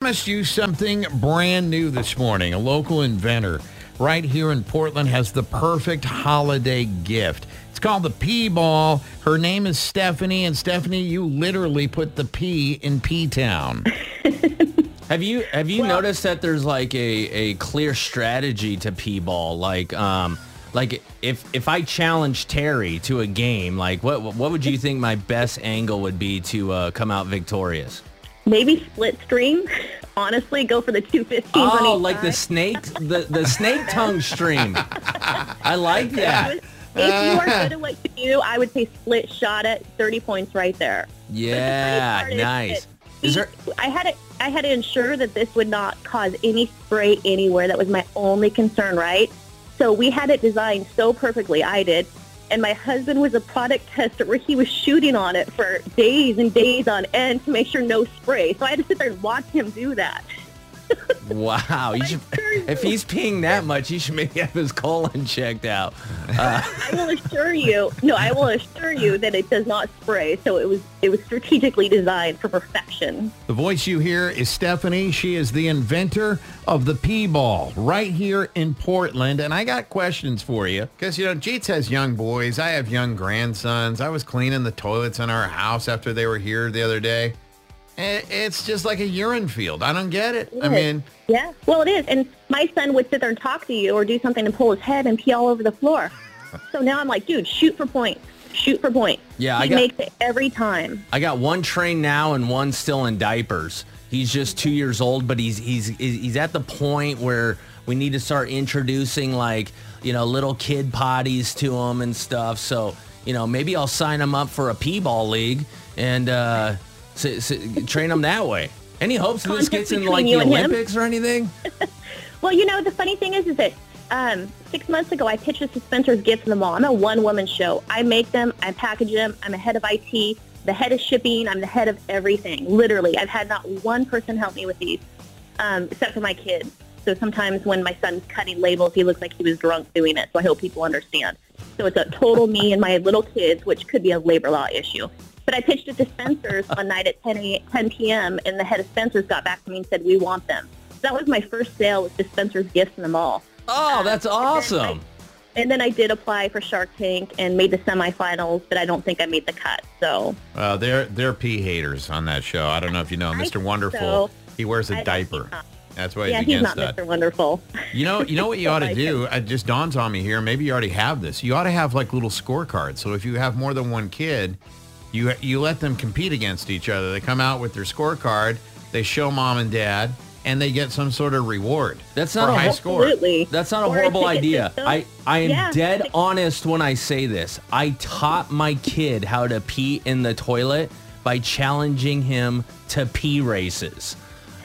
Promised you something brand new this morning. A local inventor right here in Portland has the perfect holiday gift. It's called the Pea Ball. Her name is Stephanie, and Stephanie, you literally put the P in P Town. Have you have you noticed that there's like a, a clear strategy to P-ball? Like um like if if I challenge Terry to a game, like what what would you think my best angle would be to uh, come out victorious? Maybe split stream. Honestly, go for the 215. Oh, like the snake the the snake tongue stream. I like that. If you are good at what you do, I would say split shot at 30 points right there. Yeah, part is nice. there I had to I had to ensure that this would not cause any spray anywhere. That was my only concern, right? So we had it designed so perfectly. I did. And my husband was a product tester where he was shooting on it for days and days on end to make sure no spray. So I had to sit there and watch him do that. Wow, you should, if he's peeing that much, he should maybe have his colon checked out. Uh, I will assure you, no, I will assure you that it does not spray. So it was it was strategically designed for perfection. The voice you hear is Stephanie. She is the inventor of the pee Ball right here in Portland. And I got questions for you. Because, you know, Jeets has young boys. I have young grandsons. I was cleaning the toilets in our house after they were here the other day. It's just like a urine field. I don't get it. I mean, Yeah, well, it is. And my son would sit there and talk to you or do something and pull his head and pee all over the floor. So now I'm like, dude, shoot for points. Shoot for points. Yeah, he I got- makes it every time. I got one trained now and one still in diapers. He's just two years old, but he's he's he's at the point where we need to start introducing like you know little kid potties to him and stuff. So you know maybe I'll sign him up for a p-ball league and uh, train them that way. Any hopes that this gets in like the and him? Olympics or anything? Well, you know, the funny thing is, is that um, six months ago, I pitched to Spencer's Gifts in the Mall. I'm a one-woman show. I make them. I package them. I'm a head of IT, the head of shipping. I'm the head of everything. Literally, I've had not one person help me with these, um, except for my kids. So sometimes when my son's cutting labels, he looks like he was drunk doing it. So I hope people understand. So it's a total me and my little kids, which could be a labor law issue. But I pitched it to Spencer's one night at 10, a, 10 p.m. and the head of Spencer's got back to me and said, we want them. That was my first sale with Spencer's Gifts in the mall. Oh, that's awesome. And then I did apply for Shark Tank and made the semifinals, but I don't think I made the cut. So uh, they're, they're pea haters on that show. I don't know if you know Mr. Wonderful. so. he wears I a don't- diaper. That's why yeah, he's he's against not that. Mr. Wonderful. You know, you know what you ought to do. It just dawns on me here. Maybe you already have this. You ought to have like little scorecards. So if you have more than one kid, you you let them compete against each other. They come out with their scorecard. They show mom and dad, and they get some sort of reward. That's not a a high hor- score. Absolutely. That's not a Or horrible ticket idea. system. I, I am Yeah. dead honest when I say this. I taught my kid how to pee in the toilet by challenging him to pee races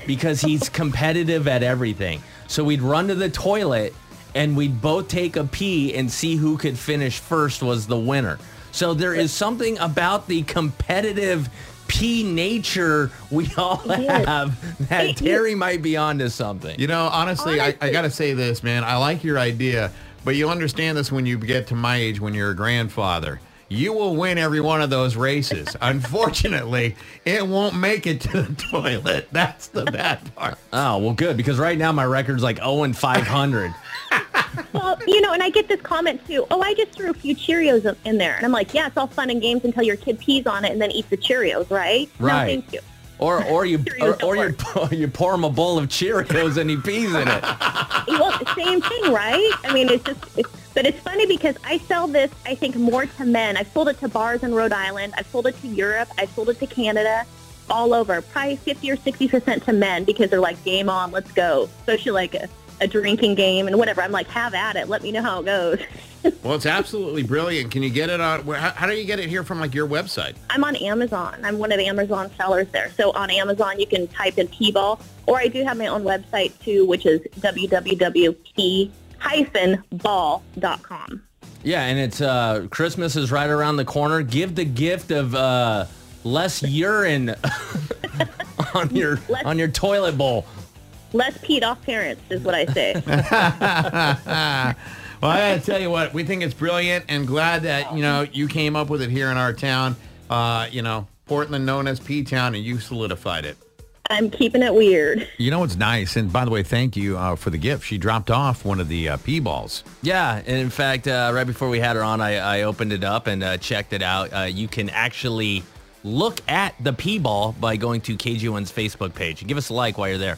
because he's competitive at everything. So we'd run to the toilet and we'd both take a pee and see who could finish first was the winner. So there is something about the competitive P nature we all have, that Terry might be onto something. You know, honestly, I, I got to say this, man. I like your idea, but you'll understand this when you get to my age, when you're a grandfather. You will win every one of those races. Unfortunately, it won't make it to the toilet. That's the bad part. Oh, well, good, because right now my record's like 0 and 500. Well, you know, and I get this comment too. Oh, I just threw a few Cheerios in- there, and I'm like, yeah, it's all fun and games until your kid pees on it and then eats the Cheerios, right? Right. No, thank you. Or, or you, or, or you, you pour him a bowl of Cheerios and he pees in it. Well, same thing, right? I mean, it's just, it's, but it's funny because I sell this, I think, more to men. I've sold it to bars in Rhode Island. I've sold it to Europe. I've sold it to Canada, all over. Probably 50 or 60% to men because they're like, game on, let's go. Especially like a, a drinking game and whatever. I'm like, have at it. Let me know how it goes. Well, it's absolutely brilliant. Can you get it on? How, how do you get it here from like your website? I'm on Amazon. I'm one of the Amazon sellers there. So on Amazon, you can type in P-ball, or I do have my own website too, which is www.p-ball.com. Yeah, and it's uh, Christmas is right around the corner. Give the gift of uh, less urine on your Less- on your toilet bowl. Less peed off parents is what I say. Well, I gotta tell you what, we think it's brilliant and glad that, you know, you came up with it here in our town. Uh, you know, Portland known as P-Town and you solidified it. I'm keeping it weird. You know what's nice, and by the way, thank you uh, for the gift. She dropped off one of the uh, pea balls. Yeah, and in fact, uh, right before we had her on, I, I opened it up and uh, checked it out. Uh, you can actually look at the P ball by going to KG1's Facebook page. Give us a like while you're there.